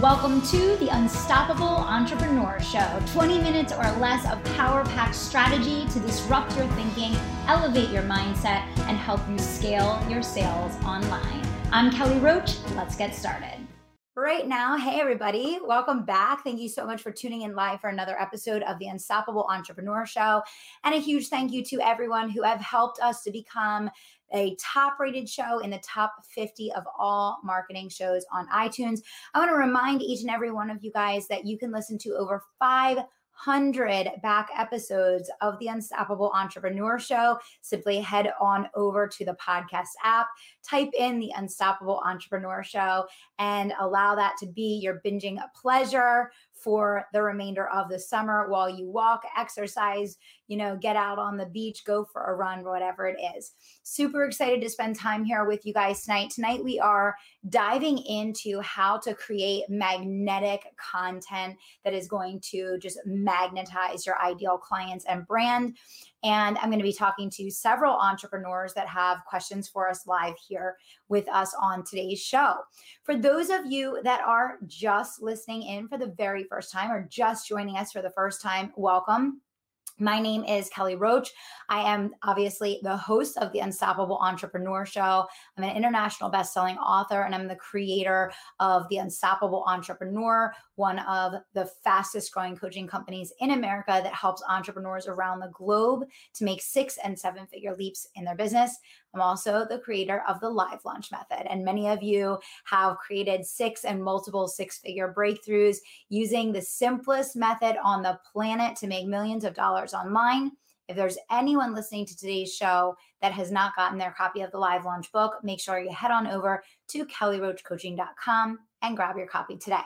Welcome to the Unstoppable Entrepreneur Show 20 minutes or less of power packed strategy to disrupt your thinking, elevate your mindset, and help you scale your sales online. I'm Kelly Roach. Let's get started. Right now, hey everybody, welcome back. Thank you so much for tuning in live for another episode of the Unstoppable Entrepreneur Show. And a huge thank you to everyone who have helped us to become a top rated show in the top 50 of all marketing shows on iTunes. I want to remind each and every one of you guys that you can listen to over 500 back episodes of the Unstoppable Entrepreneur Show. Simply head on over to the podcast app, type in the Unstoppable Entrepreneur Show, and allow that to be your binging pleasure for the remainder of the summer while you walk, exercise, you know, get out on the beach, go for a run, whatever it is. Super excited to spend time here with you guys tonight. Tonight, we are diving into how to create magnetic content that is going to just magnetize your ideal clients and brand. And I'm going to be talking to several entrepreneurs that have questions for us live here with us on today's show. For those of you that are just listening in for the very first time or just joining us for the first time, welcome. My name is Kelly Roach. I am obviously the host of the Unstoppable Entrepreneur Show. I'm an international best-selling author and I'm the creator of the Unstoppable Entrepreneur, one of the fastest growing coaching companies in America that helps entrepreneurs around the globe to make six and seven figure leaps in their business. I'm also the creator of the live launch method. And many of you have created six and multiple six figure breakthroughs using the simplest method on the planet to make millions of dollars online. If there's anyone listening to today's show that has not gotten their copy of the live launch book, make sure you head on over to kellyroachcoaching.com and grab your copy today.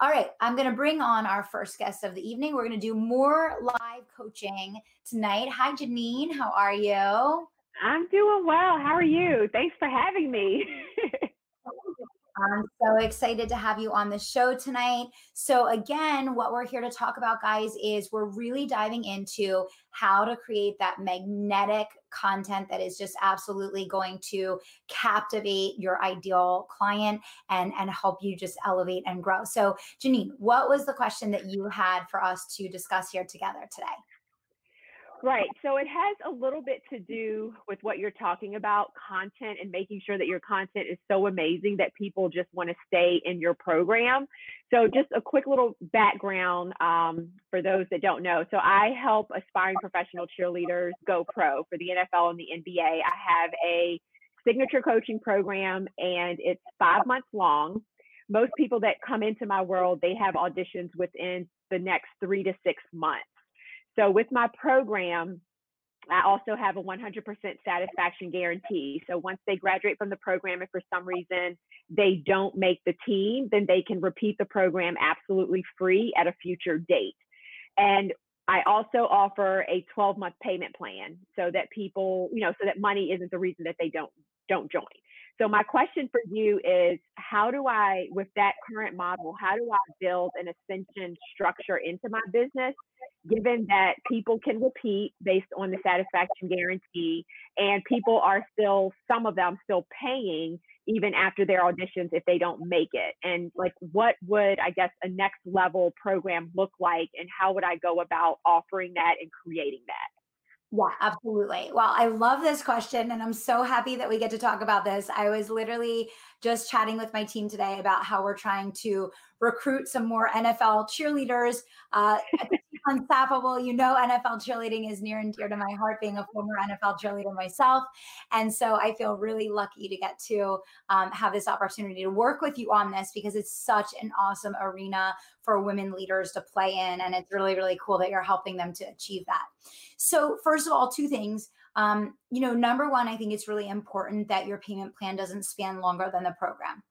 All right, I'm going to bring on our first guest of the evening. We're going to do more live coaching tonight. Hi, GeNienne. How are you? I'm doing well. How are you? Thanks for having me. I'm so excited to have you on the show tonight. So, again, what we're here to talk about, guys, is we're really diving into how to create that magnetic content that is just absolutely going to captivate your ideal client and, and help you just elevate and grow. So, GeNienne, what was the question that you had for us to discuss here together today? Right. So it has a little bit to do with what you're talking about content and making sure that your content is so amazing that people just want to stay in your program. So, just a quick little background um, for those that don't know. So, I help aspiring professional cheerleaders go pro for the NFL and the NBA. I have a signature coaching program and it's five months long. Most people that come into my world, they have auditions within the next three to six months. So with my program, I also have a 100% satisfaction guarantee. So once they graduate from the program, if for some reason they don't make the team, then they can repeat the program absolutely free at a future date. And I also offer a 12 month payment plan so that people, you know, so that money isn't the reason that they don't don't join. So my question for you is how do I with that current model, how do I build an ascension structure into my business given that people can repeat based on the satisfaction guarantee and people are still some of them still paying even after their auditions if they don't make it? And like what would i guess a next level program look like and how would i go about offering that and creating that yeah, absolutely. Well, I love this question and I'm so happy that we get to talk about this. I was literally just chatting with my team today about how we're trying to recruit some more NFL cheerleaders. Uh, unstoppable. You know, NFL cheerleading is near and dear to my heart, being a former NFL cheerleader myself. And so I feel really lucky to get to um, have this opportunity to work with you on this because it's such an awesome arena for women leaders to play in. And it's really, really cool that you're helping them to achieve that. So, first of all, two things. Um, you know, number one, I think it's really important that your payment plan doesn't span longer than the program.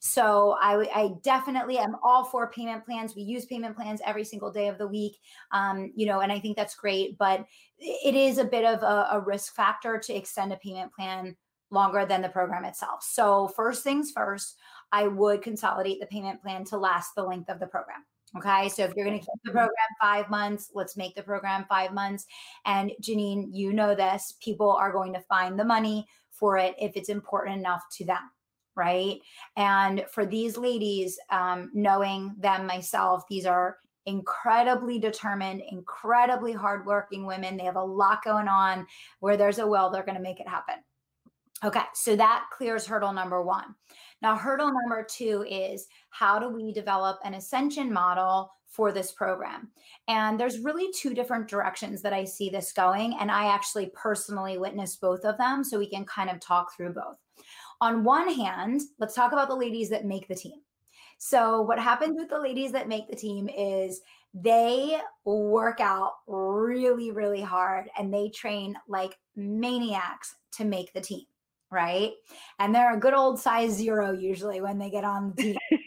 So I, I definitely am all for payment plans. We use payment plans every single day of the week, um, you know, and I think that's great. But it is a bit of a, a risk factor to extend a payment plan longer than the program itself. So first things first, I would consolidate the payment plan to last the length of the program. Okay. So if you're going to keep the program five months, let's make the program five months. And GeNienne, you know this people are going to find the money for it if it's important enough to them. right? And for these ladies, um, knowing them myself, these are incredibly determined, incredibly hardworking women. They have a lot going on. Where there's a will, they're going to make it happen. Okay, so that clears hurdle number one. Now, hurdle number two is how do we develop an ascension model for this program? And there's really two different directions that I see this going. And I actually personally witnessed both of them. So we can kind of talk through both. On one hand, let's talk about the ladies that make the team. So, what happens with the ladies that make the team is they work out really, really hard and they train like maniacs to make the team, right? And they're a good old size zero usually when they get on the team.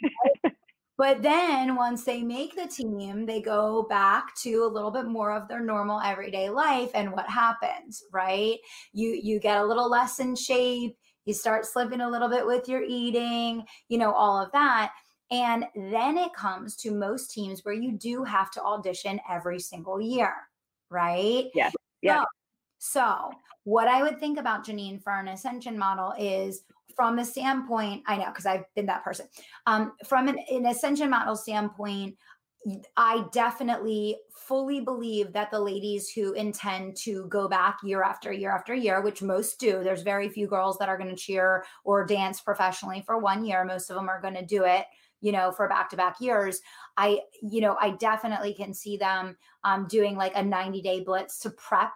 But then once they make the team, they go back to a little bit more of their normal everyday life. And what happens, right? You you get a little less in shape, you start slipping a little bit with your eating, you know, all of that. And then it comes to most teams where you do have to audition every single year, right? Yeah. Yeah. So, so what I would think about GeNienne for an ascension model is from the standpoint, I know because I've been that person. Um, from an, an ascension model standpoint, I definitely fully believe that the ladies who intend to go back year after year after year, which most do, there's very few girls that are going to cheer or dance professionally for one year. Most of them are going to do it, you know, for back to back years. I, you know, I definitely can see them um, doing like a 90 day blitz to prep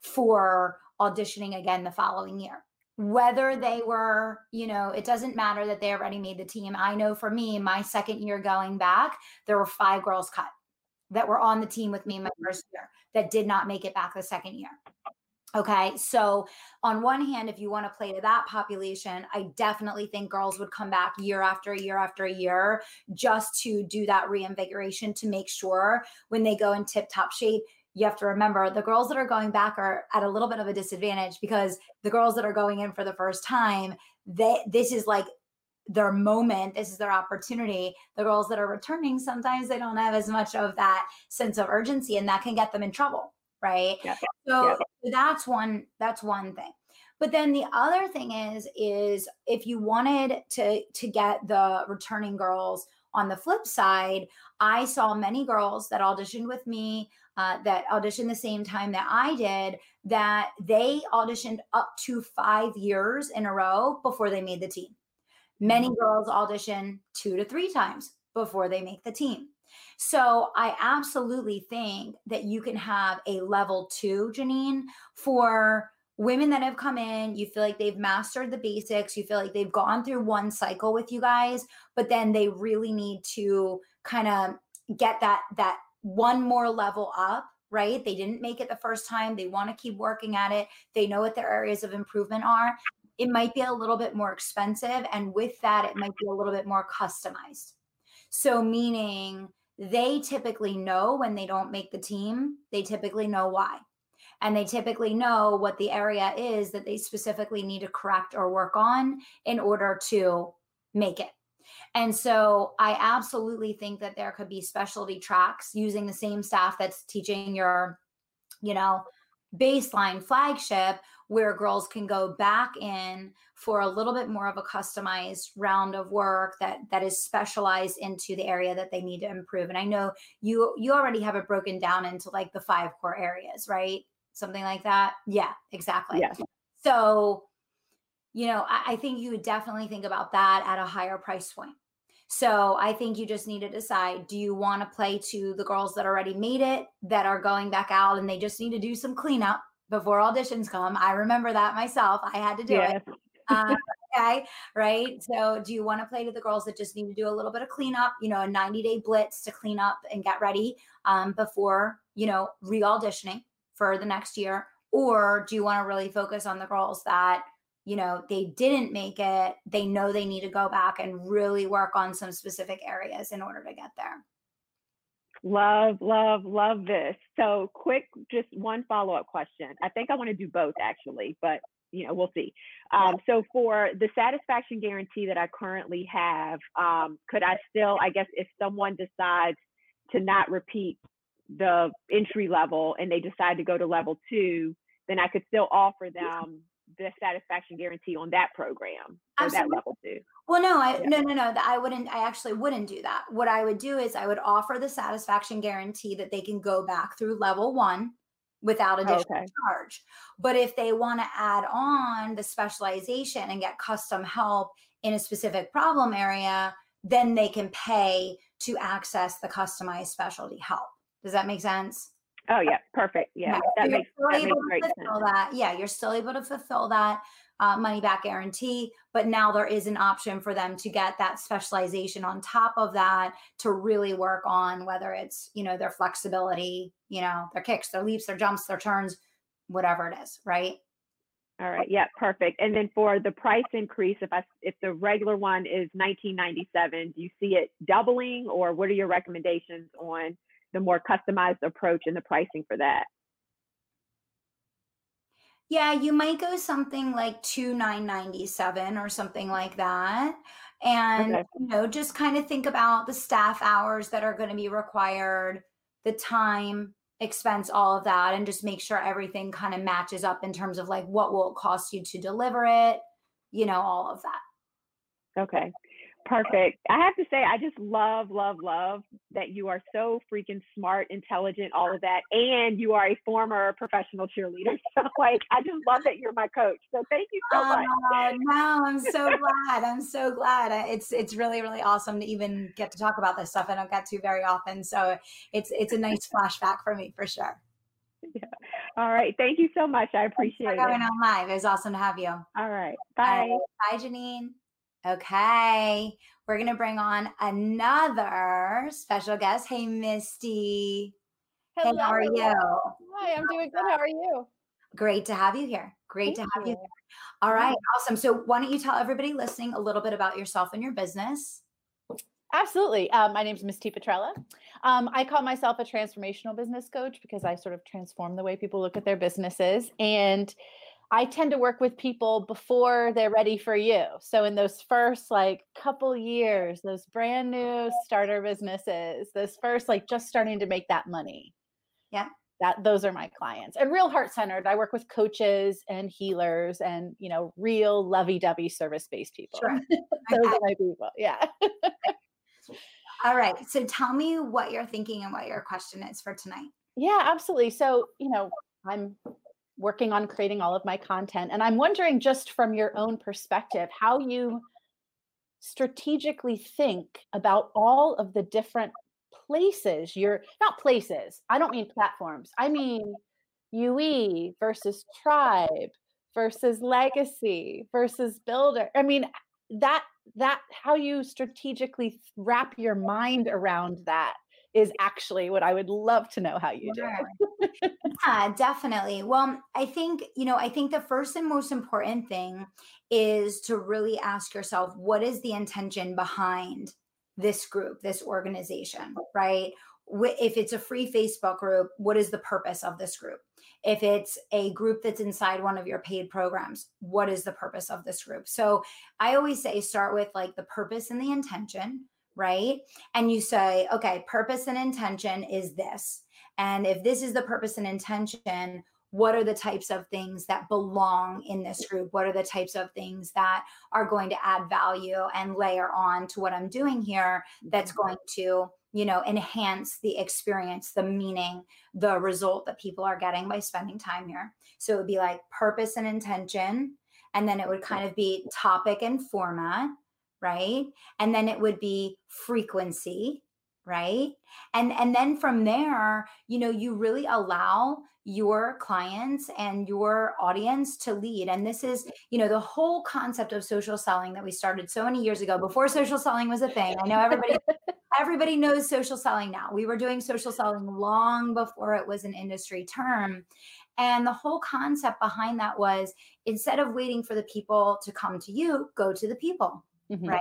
for auditioning again the following year whether they were, you know, it doesn't matter that they already made the team. I know for me, my second year going back, there were five girls cut that were on the team with me in my mm-hmm. first year that did not make it back the second year. Okay. So, on one hand, if you want to play to that population, I definitely think girls would come back year after year after year just to do that reinvigoration to make sure when they go in tip top shape, you have to remember the girls that are going back are at a little bit of a disadvantage because the girls that are going in for the first time, they this is like their moment this is their opportunity the girls that are returning sometimes they don't have as much of that sense of urgency and that can get them in trouble right yeah. so yeah. that's one that's one thing but then the other thing is is if you wanted to to get the returning girls on the flip side i saw many girls that auditioned with me uh, that auditioned the same time that I did, that they auditioned up to five years in a row before they made the team. Many mm-hmm. girls audition two to three times before they make the team. So I absolutely think that you can have a level two, GeNienne, for women that have come in, you feel like they've mastered the basics, you feel like they've gone through one cycle with you guys, but then they really need to kind of get that that one more level up right? They didn't make it the first time. They want to keep working at it. They know what their areas of improvement are. It might be a little bit more expensive. And with that, it might be a little bit more customized. So, meaning they typically know when they don't make the team, they typically know why. And they typically know what the area is that they specifically need to correct or work on in order to make it. And so I absolutely think that there could be specialty tracks using the same staff that's teaching your, you know, baseline flagship where girls can go back in for a little bit more of a customized round of work that that is specialized into the area that they need to improve. And i know you you already have it broken down into like the five core areas right? Something like that? Yeah exactly. Yeah. so you know I, I think you would definitely think about that at a higher price point so I think you just need to decide do you want to play to the girls that already made it, that are going back out and they just need to do some cleanup before auditions come? I remember that myself. I had to do it. Uh, okay. Right. So do you want to play to the girls that just need to do a little bit of cleanup, you know, a 90 day blitz to clean up and get ready um, before, you know, re auditioning for the next year? Or do you want to really focus on the girls that you know they didn't make it they know they need to go back and really work on some specific areas in order to get there. Love love love this. So quick just one follow-up question. I think i want to do both actually but you know we'll see. Um, so for the satisfaction guarantee that i currently have um, could i still i guess if someone decides to not repeat the entry level and they decide to go to level two then i could still offer them the satisfaction guarantee on that program or Absolutely. that level too. Well, no, I yeah. no no no. I wouldn't. I actually wouldn't do that. What I would do is I would offer the satisfaction guarantee that they can go back through level one without oh, additional okay. charge. But if they want to add on the specialization and get custom help in a specific problem area, then they can pay to access the customized specialty help. Does that make sense? Oh yeah, perfect. Yeah, yeah. that, makes, that makes great sense. That. Yeah, you're still able to fulfill that uh, money back guarantee, but now there is an option for them to get that specialization on top of that to really work on whether it's you know their flexibility, you know their kicks, their leaps, their jumps, their turns, whatever it is, right? All right. Yeah, perfect. And then for the price increase, if I if the regular one is 1997, do you see it doubling, or what are your recommendations on the more customized approach and the pricing for that? Yeah, you might go something like two nine ninety seven or something like that. And okay. you know, just kind of think about the staff hours that are going to be required, the time, expense, all of that, and just make sure everything kind of matches up in terms of like what will it cost you to deliver it, you know, all of that. Okay. Perfect. I have to say, I just love, love, love that you are so freaking smart, intelligent, all of that, and you are a former professional cheerleader. So, like, I just love that you're my coach. So, thank you so much. Uh, no, I'm so glad. I'm so glad. It's it's really really awesome to even get to talk about this stuff. I don't get to very often, so it's it's a nice flashback for me for sure. Yeah. All right. Thank you so much. I appreciate Thanks for it. Coming on live. It was awesome to have you. All right. Bye. Bye, GeNienne. Okay, we're going to bring on another special guest. Hey, Misty. Hello. Hey, how are you? Hi, I'm doing good. How are you? Great to have you here. Great Thank to have you. you here. All right, awesome. So, why don't you tell everybody listening a little bit about yourself and your business? Absolutely. Um, my name is Misty Patrella. Um, I call myself a transformational business coach because I sort of transform the way people look at their businesses. And I tend to work with people before they're ready for you. So in those first like couple years, those brand new starter businesses, those first like just starting to make that money. Yeah. That those are my clients. And real heart centered. I work with coaches and healers and you know, real lovey-dovey service-based people. Sure. those are my people. Yeah. All right. So tell me what you're thinking and what your question is for tonight. Yeah, absolutely. So, you know, I'm working on creating all of my content. And I'm wondering, just from your own perspective, how you strategically think about all of the different places you're not places, I don't mean platforms, I mean UE versus tribe versus legacy versus builder. I mean, that that how you strategically wrap your mind around that is actually what I would love to know how you do. yeah, definitely. Well, I think, you know, I think the first and most important thing is to really ask yourself what is the intention behind this group, this organization, right? If it's a free Facebook group, what is the purpose of this group? If it's a group that's inside one of your paid programs, what is the purpose of this group? So I always say start with like the purpose and the intention right? And you say, okay, purpose and intention is this. And if this is the purpose and intention, what are the types of things that belong in this group? What are the types of things that are going to add value and layer on to what I'm doing here that's mm-hmm. going to, you know, enhance the experience, the meaning, the result that people are getting by spending time here? So it would be like purpose and intention. And then it would kind of be topic and format right? And then it would be frequency right? And and then from there you know you really allow your clients and your audience to lead. And this is you know the whole concept of social selling that we started so many years ago before social selling was a thing. I know everybody everybody knows social selling now. We were doing social selling long before it was an industry term. And the whole concept behind that was instead of waiting for the people to come to you go to the people Mm-hmm. Right.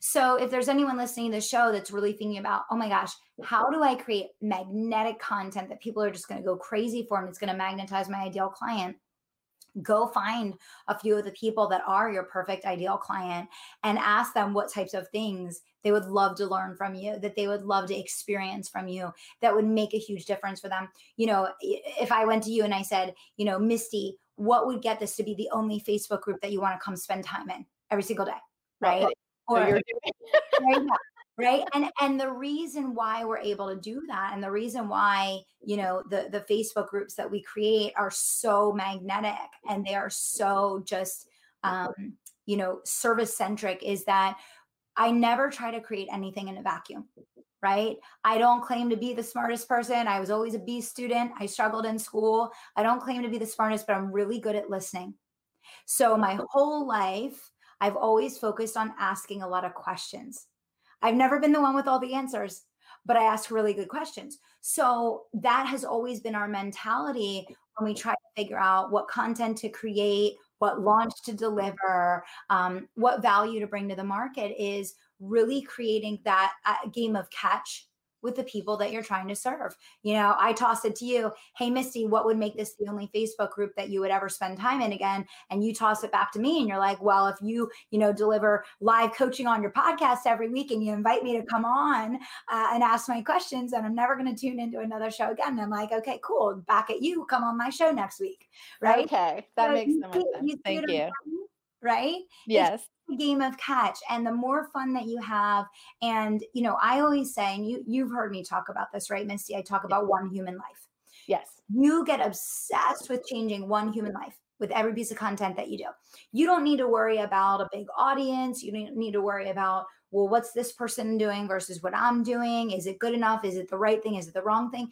So if there's anyone listening to the show that's really thinking about, oh my gosh, how do I create magnetic content that people are just going to go crazy for and it's going to magnetize my ideal client? Go find a few of the people that are your perfect ideal client and ask them what types of things they would love to learn from you, that they would love to experience from you, that would make a huge difference for them. You know, if I went to you and I said, you know, Misty, what would get this to be the only Facebook group that you want to come spend time in every single day, right? Well, or, right, right? And and the reason why we're able to do that and the reason why you know the the facebook groups that we create are so magnetic and they are so just um you know service centric is that i never try to create anything in a vacuum right? I don't claim to be the smartest person. I was always a b student. I struggled in school. I don't claim to be the smartest but i'm really good at listening. So my whole life i've always focused on asking a lot of questions I've never been the one with all the answers, but I ask really good questions. So that has always been our mentality when we try to figure out what content to create, what launch to deliver, um, what value to bring to the market is really creating that uh, game of catch with the people that you're trying to serve. You know, I toss it to you, hey, Misty, what would make this the only Facebook group that you would ever spend time in again? And you toss it back to me and you're like, well, if you, you know, deliver live coaching on your podcast every week and you invite me to come on uh, and ask my questions, and I'm never going to tune into another show again. And I'm like, okay, cool. Back at you. Come on my show next week. Right. Okay. That so makes so much sense. You Thank you. Right? Yes. Game of catch and the more fun that you have. And you know i always say and you you've heard me talk about this right misty? I talk about one human life. Yes. You get obsessed with changing one human life with every piece of content that you do. You don't need to worry about a big audience. You don't need to worry about well what's this person doing versus what i'm doing? Is it good enough? Is it the right thing? Is it the wrong thing?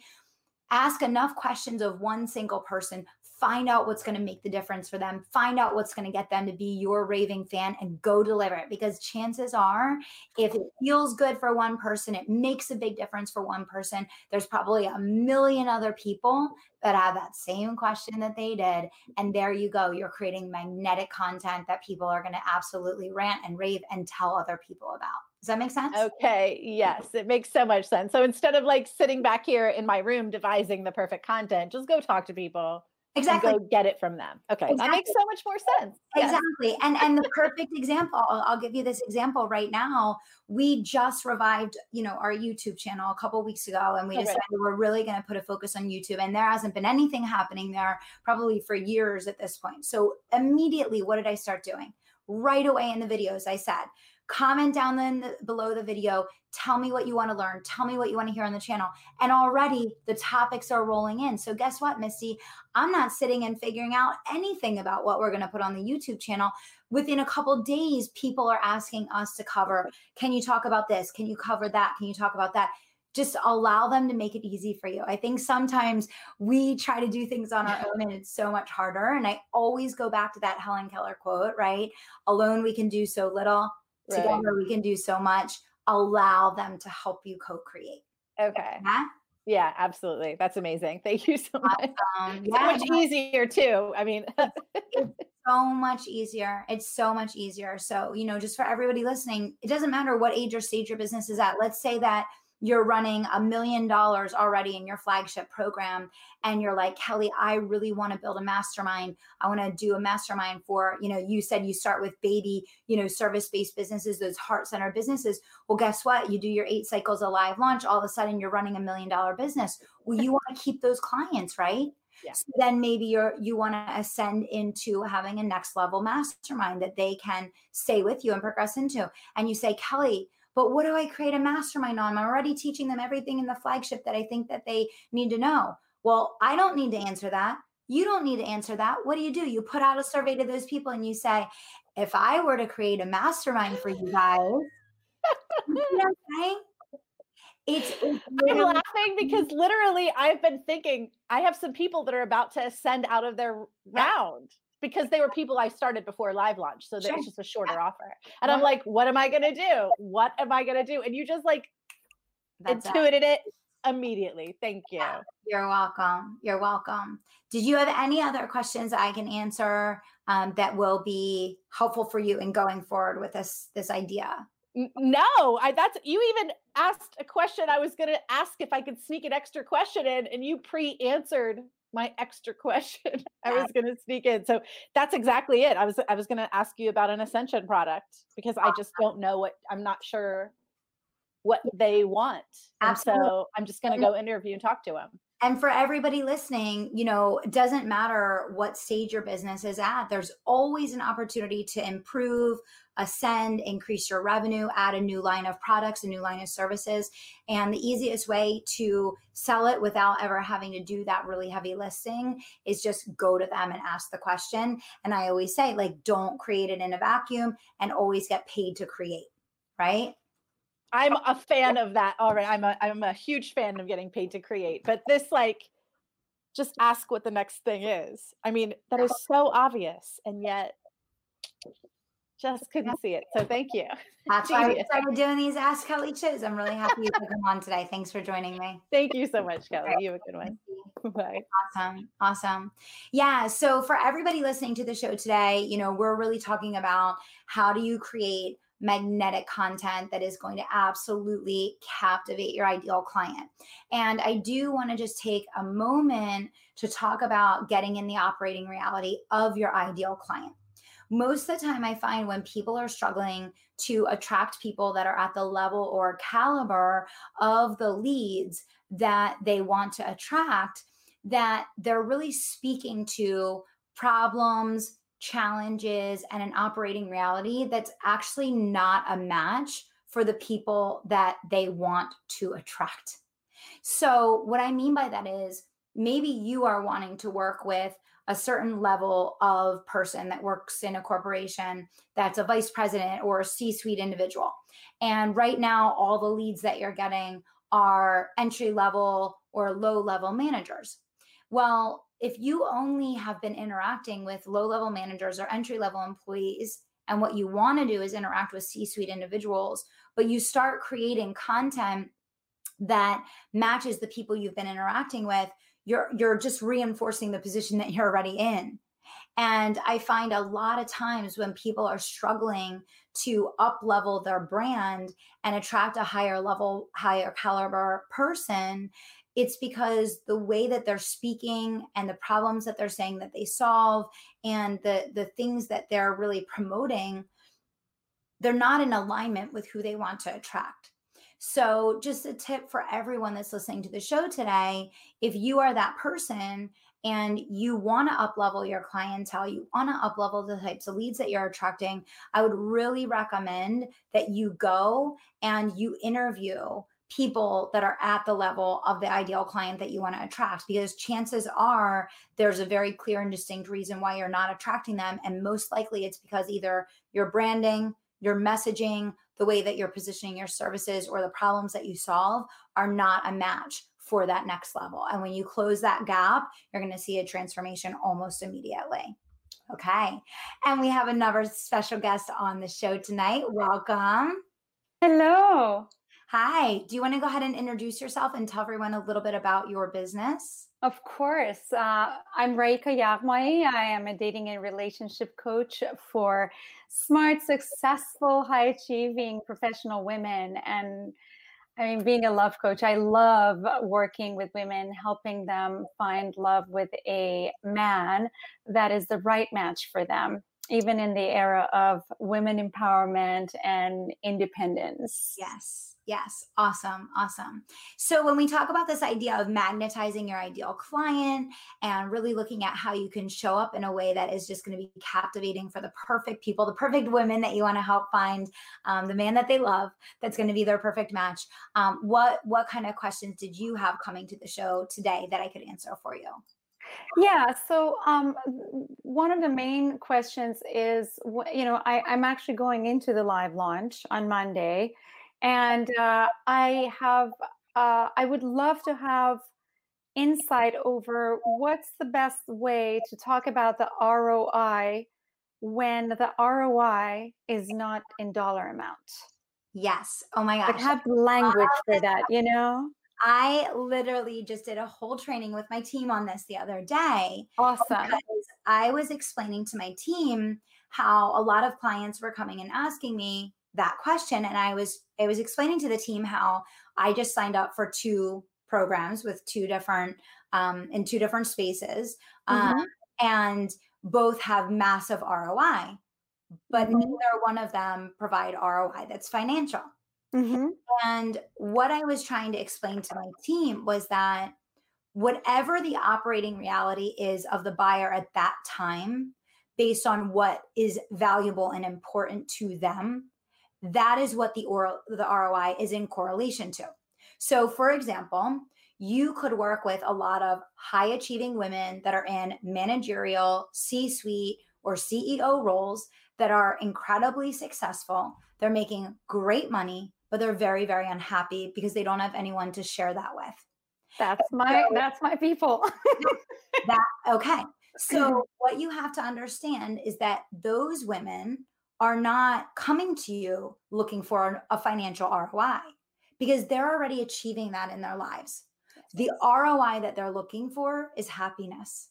Ask enough questions of one single person find out what's going to make the difference for them, find out what's going to get them to be your raving fan and go deliver it. Because chances are, if it feels good for one person, it makes a big difference for one person. There's probably a million other people that have that same question that they did. And there you go. You're creating magnetic content that people are going to absolutely rant and rave and tell other people about. Does that make sense? Okay. Yes, it makes so much sense. So instead of like sitting back here in my room devising the perfect content, just go talk to people exactly. go get it from them. Okay exactly. that makes so much more sense. Exactly yes. and and the perfect example I'll, I'll, give you this example right now. We just revived you know our youtube channel a couple weeks ago and we oh, decided we're really going to put a focus on youtube and there hasn't been anything happening there probably for years at this point. So immediately what did i start doing? Right away in the videos i said comment down the, below the video tell me what you want to learn tell me what you want to hear on the channel. And already the topics are rolling in. So guess what misty? I'm not sitting and figuring out anything about what we're going to put on the youtube channel. Within a couple days people are asking us to cover can you talk about this? Can you cover that? Can you talk about that? Just allow them to make it easy for you. I think sometimes we try to do things on our own and it's so much harder. And I always go back to that Helen Keller quote, right? Alone we can do so little, Right. Together we can do so much. Allow them to help you co-create. Okay. Yeah. Yeah, absolutely. That's amazing. Thank you so much. Awesome. Yeah, so much easier too. I mean, it's so much easier. It's so much easier. So, you know, just for everybody listening, it doesn't matter what age or stage your business is at. Let's say that you're running a million dollars already in your flagship program and you're like kelly i really want to build a mastermind. I want to do a mastermind for you know you said you start with baby you know service based businesses those heart center businesses. Well guess what? You do your eight cycles of live launch all of a sudden you're running a million dollar business. Well you want to keep those clients right? Yeah. So then maybe you're you want to ascend into having a next level mastermind that they can stay with you and progress into. And you say, Kelly, but what do I create a mastermind on? I'm already teaching them everything in the flagship that I think that they need to know. Well, I don't need to answer that. You don't need to answer that. What do you do? You put out a survey to those people and you say, if I were to create a mastermind for you guys, you know it's, it's I'm laughing because literally I've been thinking I have some people that are about to ascend out of their round because they were people I started before live launch. So sure. it's just a shorter yeah. offer. And I'm like, what am I going to do? What am I going to do? And you just like That's intuited it. it immediately. Thank you. Yeah. You're welcome. You're welcome. Did you have any other questions I can answer um, that will be helpful for you in going forward with this this idea? No, I that's you even asked a question I was going to ask if I could sneak an extra question in and you pre-answered my extra question I was going to sneak in. So that's exactly it. I was I was going to ask you about an ascension product because I just don't know what I'm not sure what they want. And so I'm just going to go interview and talk to them. And for everybody listening, you know, it doesn't matter what stage your business is at, there's always an opportunity to improve, ascend, increase your revenue, add a new line of products, a new line of services. And the easiest way to sell it without ever having to do that really heavy listing is just go to them and ask the question. And I always say, like, don't create it in a vacuum and always get paid to create, right? I'm a fan of that already. I'm a I'm a huge fan of getting paid to create. But this like just ask what the next thing is. I mean, that is so obvious and yet just couldn't see it. So thank you. That's why we started doing these Ask Kelly shows. I'm really happy you could come on today. Thanks for joining me. Thank you so much, Kelly. Right. You have a good one. Bye. Awesome. Awesome. Yeah. So for everybody listening to the show today, you know, we're really talking about how do you create magnetic content that is going to absolutely captivate your ideal client. And I do want to just take a moment to talk about getting in the operating reality of your ideal client. Most of the time, I find when people are struggling to attract people that are at the level or caliber of the leads that they want to attract, that they're really speaking to problems, challenges and an operating reality that's actually not a match for the people that they want to attract. So, what I mean by that is maybe you are wanting to work with a certain level of person that works in a corporation that's a vice president or a C suite individual. And right now, all the leads that you're getting are entry level or low level managers. Well, if you only have been interacting with low level managers or entry level employees, and what you want to do is interact with C suite individuals, but you start creating content that matches the people you've been interacting with, you're, you're just reinforcing the position that you're already in. And I find a lot of times when people are struggling to up level their brand and attract a higher level, higher caliber person, it's because the way that they're speaking and the problems that they're saying that they solve and the the things that they're really promoting they're not in alignment with who they want to attract. So just a tip for everyone that's listening to the show today if you are that person and you want to up level your clientele, you want to up level the types of leads that you're attracting, I would really recommend that you go and you interview people that are at the level of the ideal client that you want to attract because chances are there's a very clear and distinct reason why you're not attracting them and most likely it's because either your branding your messaging the way that you're positioning your services or the problems that you solve are not a match for that next level. And when you close that gap you're going to see a transformation almost immediately. Okay and we have another special guest on the show tonight. Welcome. Hello Hi, do you want to go ahead and introduce yourself and tell everyone a little bit about your business? Of course. Uh, I'm Raeeka Yaghmai. I am a dating and relationship coach for smart, successful, high achieving professional women. And I mean, being a love coach, I love working with women, helping them find love with a man that is the right match for them even in the era of women empowerment and independence. Yes. Yes, awesome, awesome. So, when we talk about this idea of magnetizing your ideal client and really looking at how you can show up in a way that is just going to be captivating for the perfect people, the perfect women that you want to help find um, the man that they love, that's going to be their perfect match. Um, what what kind of questions did you have coming to the show today that I could answer for you? Yeah. So um, one of the main questions is, you know, I, I'm actually going into the live launch on Monday and uh, I have, uh, I would love to have insight over what's the best way to talk about the ROI when the ROI is not in dollar amount. Yes. Oh my gosh. I have language for that, you know? I literally just did a whole training with my team on this the other day. Awesome. I was explaining to my team how a lot of clients were coming and asking me, that question and i was i was explaining to the team how i just signed up for two programs with two different um, in two different spaces mm-hmm. um, and both have massive roi but mm-hmm. neither one of them provide roi that's financial mm-hmm. and what i was trying to explain to my team was that whatever the operating reality is of the buyer at that time, based on what is valuable and important to them, that is what the oral the ROI is in correlation to. So, for example, you could work with a lot of high achieving women that are in managerial, C suite, or CEO roles that are incredibly successful. They're making great money, but they're very, very unhappy because they don't have anyone to share that with. That's my so, that's my people. that okay. So what you have to understand is that those women are not coming to you looking for a financial ROI because they're already achieving that in their lives. The ROI that they're looking for is happiness.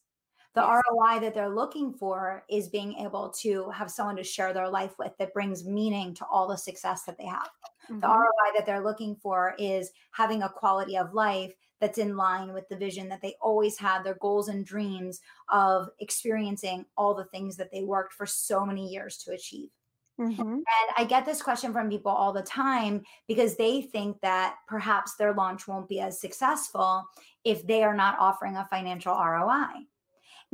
The yes. ROI that they're looking for is being able to have someone to share their life with that brings meaning to all the success that they have. Mm-hmm. The ROI that they're looking for is having a quality of life that's in line with the vision that they always had, their goals and dreams of experiencing all the things that they worked for so many years to achieve. Mm-hmm. And I get this question from people all the time because they think that perhaps their launch won't be as successful if they are not offering a financial ROI.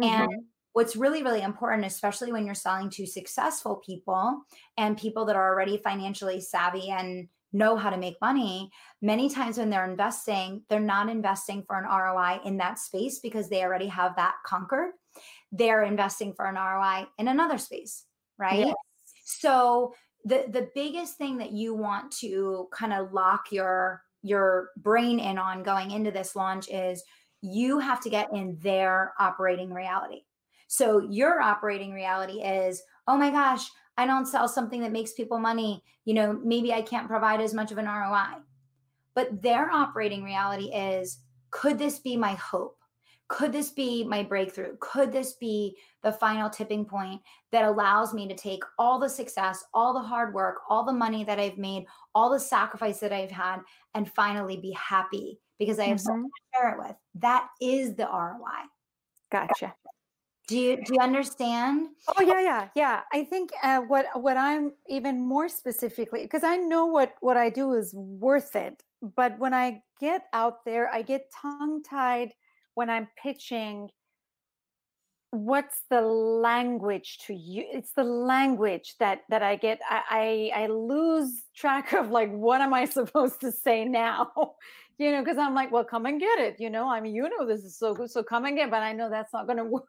Mm-hmm. And what's really, really important, especially when you're selling to successful people and people that are already financially savvy and know how to make money, many times when they're investing, they're not investing for an ROI in that space because they already have that conquered. They're investing for an ROI in another space, right? Yes. So the the biggest thing that you want to kind of lock your your brain in on going into this launch is you have to get in their operating reality. So your operating reality is, oh my gosh, I don't sell something that makes people money. You know, maybe I can't provide as much of an ROI. But their operating reality is, could this be my hope? could this be my breakthrough? Could this be the final tipping point that allows me to take all the success, all the hard work, all the money that I've made, all the sacrifice that I've had, and finally be happy because I have mm-hmm. someone to share it with? That is the ROI. Gotcha. Do you do you understand? Oh yeah, yeah, yeah. I think uh, what what I'm even more specifically because I know what what I do is worth it, but when I get out there, I get tongue tied when I'm pitching, what's the language to you? It's the language that that I get. I I, I lose track of like what am I supposed to say now? you know, because I'm like, well, come and get it. You know, I mean, you know, this is so good, so come and get. But I know that's not going to work.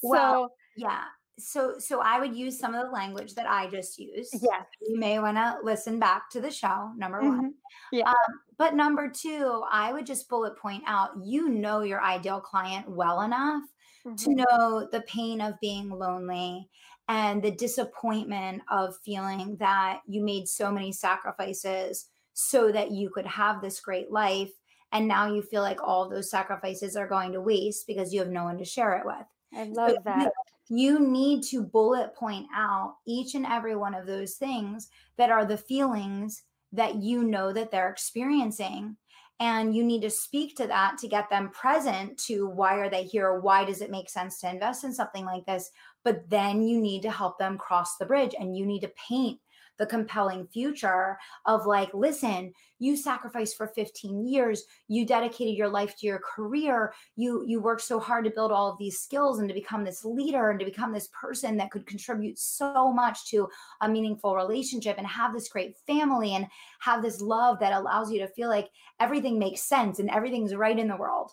well, so yeah. So so I would use some of the language that I just used. Yeah. You may want to listen back to the show. Number mm-hmm. one. Yeah. Um, but number two, I would just bullet point out you know your ideal client well enough mm-hmm. to know the pain of being lonely and the disappointment of feeling that you made so many sacrifices so that you could have this great life. And now you feel like all those sacrifices are going to waste because you have no one to share it with. I love that. You, you need to bullet point out each and every one of those things that are the feelings that you know that they're experiencing and you need to speak to that to get them present to why are they here why does it make sense to invest in something like this but then you need to help them cross the bridge and you need to paint the compelling future of like, listen, you sacrificed for 15 years, you dedicated your life to your career, you you worked so hard to build all of these skills and to become this leader and to become this person that could contribute so much to a meaningful relationship and have this great family and have this love that allows you to feel like everything makes sense and everything's right in the world.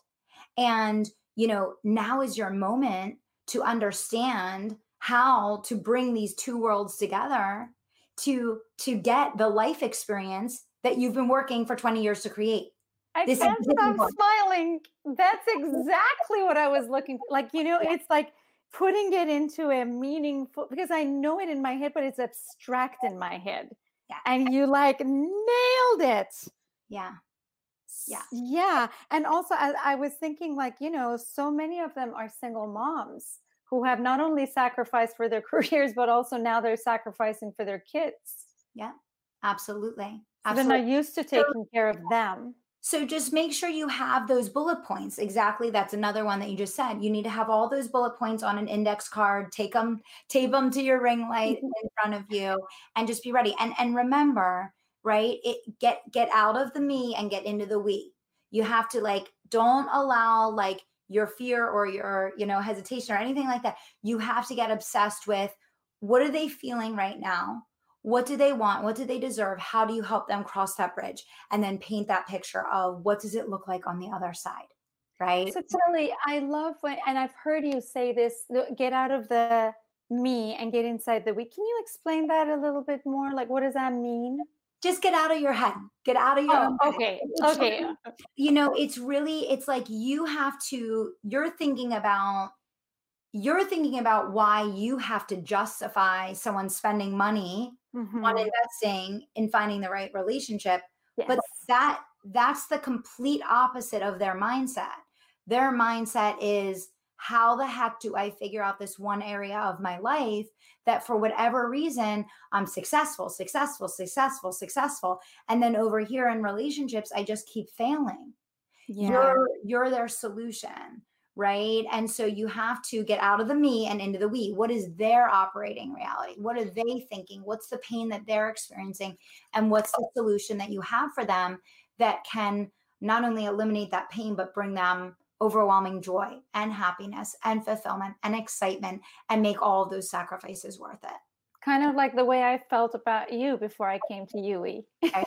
And you know, now is your moment to understand how to bring these two worlds together to to get the life experience that you've been working for 20 years to create. I this can't stop smiling. That's exactly what I was looking for. Like, you know, yeah. it's like putting it into a meaningful because I know it in my head, but it's abstract in my head. Yeah. And you like nailed it. Yeah. Yeah. Yeah. And also I, I was thinking like, you know, so many of them are single moms who have not only sacrificed for their careers, but also now they're sacrificing for their kids. Yeah, absolutely. absolutely. They're not used to taking care of them. So just make sure you have those bullet points. Exactly. That's another one that you just said. You need to have all those bullet points on an index card, take them, tape them to your ring light mm-hmm. in front of you and just be ready. And and remember, right? It get get out of the me and get into the we. you have to like don't allow like your fear or your you know hesitation or anything like that you have to get obsessed with what are they feeling right now? What do they want? What do they deserve? How do you help them cross that bridge? And then paint that picture of what does it look like on the other side right? So Kelly, i love when and i've heard you say this get out of the me and get inside the we. Can you explain that a little bit more? Like what does that mean just get out of your head get out of your oh, okay head. okay you know it's really it's like you have to you're thinking about you're thinking about why you have to justify someone spending money mm-hmm. on investing in finding the right relationship yes. but that that's the complete opposite of their mindset their mindset is how the heck do I figure out this one area of my life that for whatever reason I'm successful, successful, successful, successful. And then over here in relationships, I just keep failing. Yeah. You're you're their solution, right? And so you have to get out of the me and into the we. What is their operating reality? What are they thinking? What's the pain that they're experiencing? And what's the solution that you have for them that can not only eliminate that pain, but bring them overwhelming joy and happiness and fulfillment and excitement and make all of those sacrifices worth it. Kind of like the way I felt about you before I came to UE. and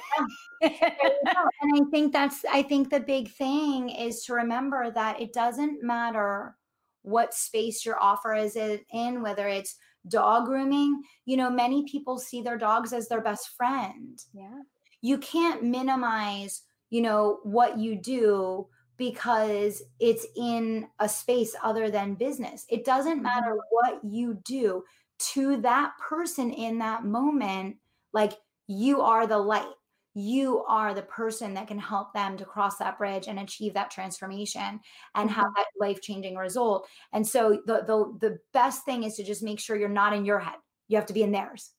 I think that's I think the big thing is to remember that it doesn't matter what space your offer is in, whether it's dog grooming. You know, many people see their dogs as their best friend. Yeah. You can't minimize, you know, what you do because it's in a space other than business. It doesn't matter mm-hmm. what you do to that person in that moment. Like you are the light. You are the person that can help them to cross that bridge and achieve that transformation and have mm-hmm. that life changing result. And so the, the the best thing is to just make sure you're not in your head. You have to be in theirs.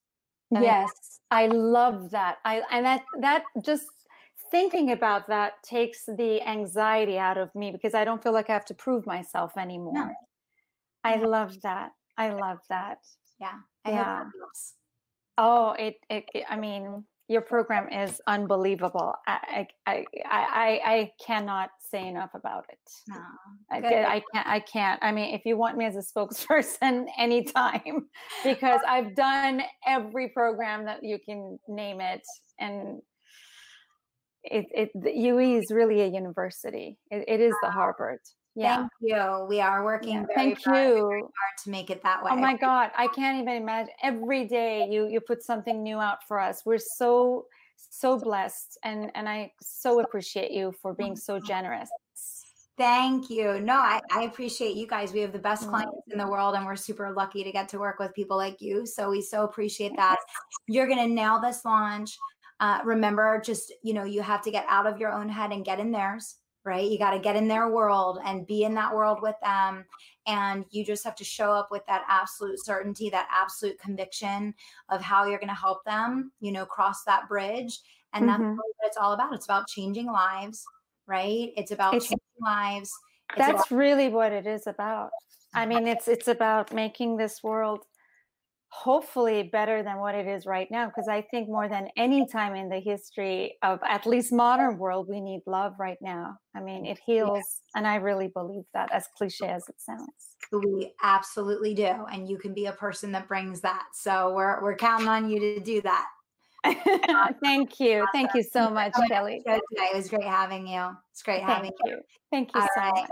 And yes, I love that. I and that that just thinking about that takes the anxiety out of me because I don't feel like I have to prove myself anymore. No. I love that. I love that. Yeah. I yeah. Oh, it, it, it, I mean, your program is unbelievable. I, I, I, I, I cannot say enough about it. No, I, I can't, I can't. I mean, if you want me as a spokesperson anytime, because I've done every program that you can name it. And it, it the UE is really a university. it, it is the ah, Harvard. Yeah. Thank you. We are working yeah. very, Thank hard, you. very hard to make it that oh way. Oh my God. I can't even imagine every day you you put something new out for us. We're so so blessed and and I so appreciate you for being so generous. Thank you. No, I, I appreciate you guys. We have the best mm-hmm. clients in the world and we're super lucky to get to work with people like you. So we so appreciate that. You're gonna nail this launch. Uh, remember, just, you know, you have to get out of your own head and get in theirs, right? You got to get in their world and be in that world with them. And you just have to show up with that absolute certainty, that absolute conviction of how you're going to help them, you know, cross that bridge. And mm-hmm. that's what it's all about. It's about changing lives, right? It's about it's, changing lives. It's that's about- really what it is about. I mean, it's it's about making this world hopefully better than what it is right now because i think more than any time in the history of at least modern world we need love right now. I mean it heals yeah. and i really believe that as cliche as it sounds. We absolutely do and you can be a person that brings that. So we're we're counting on you to do that. Thank you. Awesome. thank you so much kelly. It was great having you. It's great thank having you. you. Thank you All so right. much.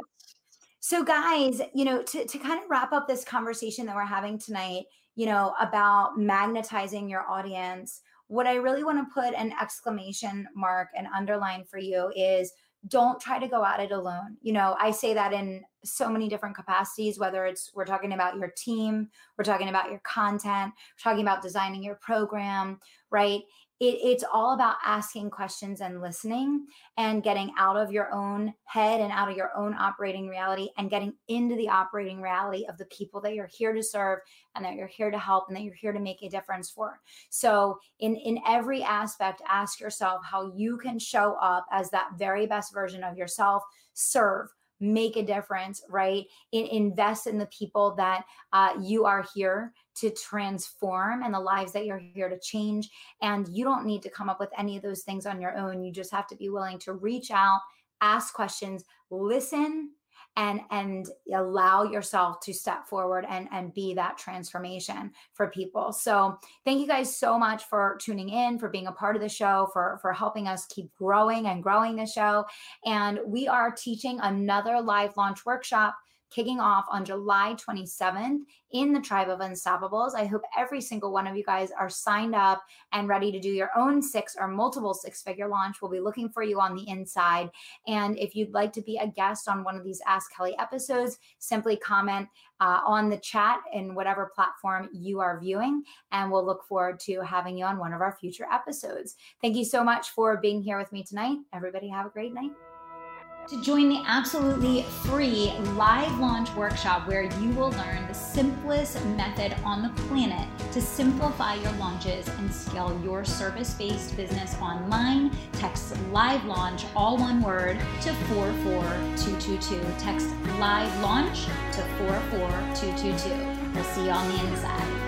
So guys you know to, to kind of wrap up this conversation that we're having tonight you know, about magnetizing your audience, what I really want to put an exclamation mark and underline for you is don't try to go at it alone. You know, I say that in so many different capacities, whether it's we're talking about your team, we're talking about your content, we're talking about designing your program, right? It, it's all about asking questions and listening and getting out of your own head and out of your own operating reality and getting into the operating reality of the people that you're here to serve and that you're here to help and that you're here to make a difference for so in in every aspect ask yourself how you can show up as that very best version of yourself serve make a difference, right? In, invest in the people that uh, you are here to transform and the lives that you're here to change. And you don't need to come up with any of those things on your own. You just have to be willing to reach out, ask questions, listen and and allow yourself to step forward and and be that transformation for people so thank you guys so much for tuning in for being a part of the show for for helping us keep growing and growing the show and we are teaching another live launch workshop kicking off on July 27th in the Tribe of Unstoppables. I hope every single one of you guys are signed up and ready to do your own six or multiple six figure launch. We'll be looking for you on the inside. And if you'd like to be a guest on one of these Ask Kelly episodes, simply comment uh, on the chat in whatever platform you are viewing. And we'll look forward to having you on one of our future episodes. Thank you so much for being here with me tonight. Everybody, have a great night to join the absolutely free live launch workshop where you will learn the simplest method on the planet to simplify your launches and scale your service based business online. Text live launch, all one word, to 44222. Text live launch to 44222. We'll see you on the inside.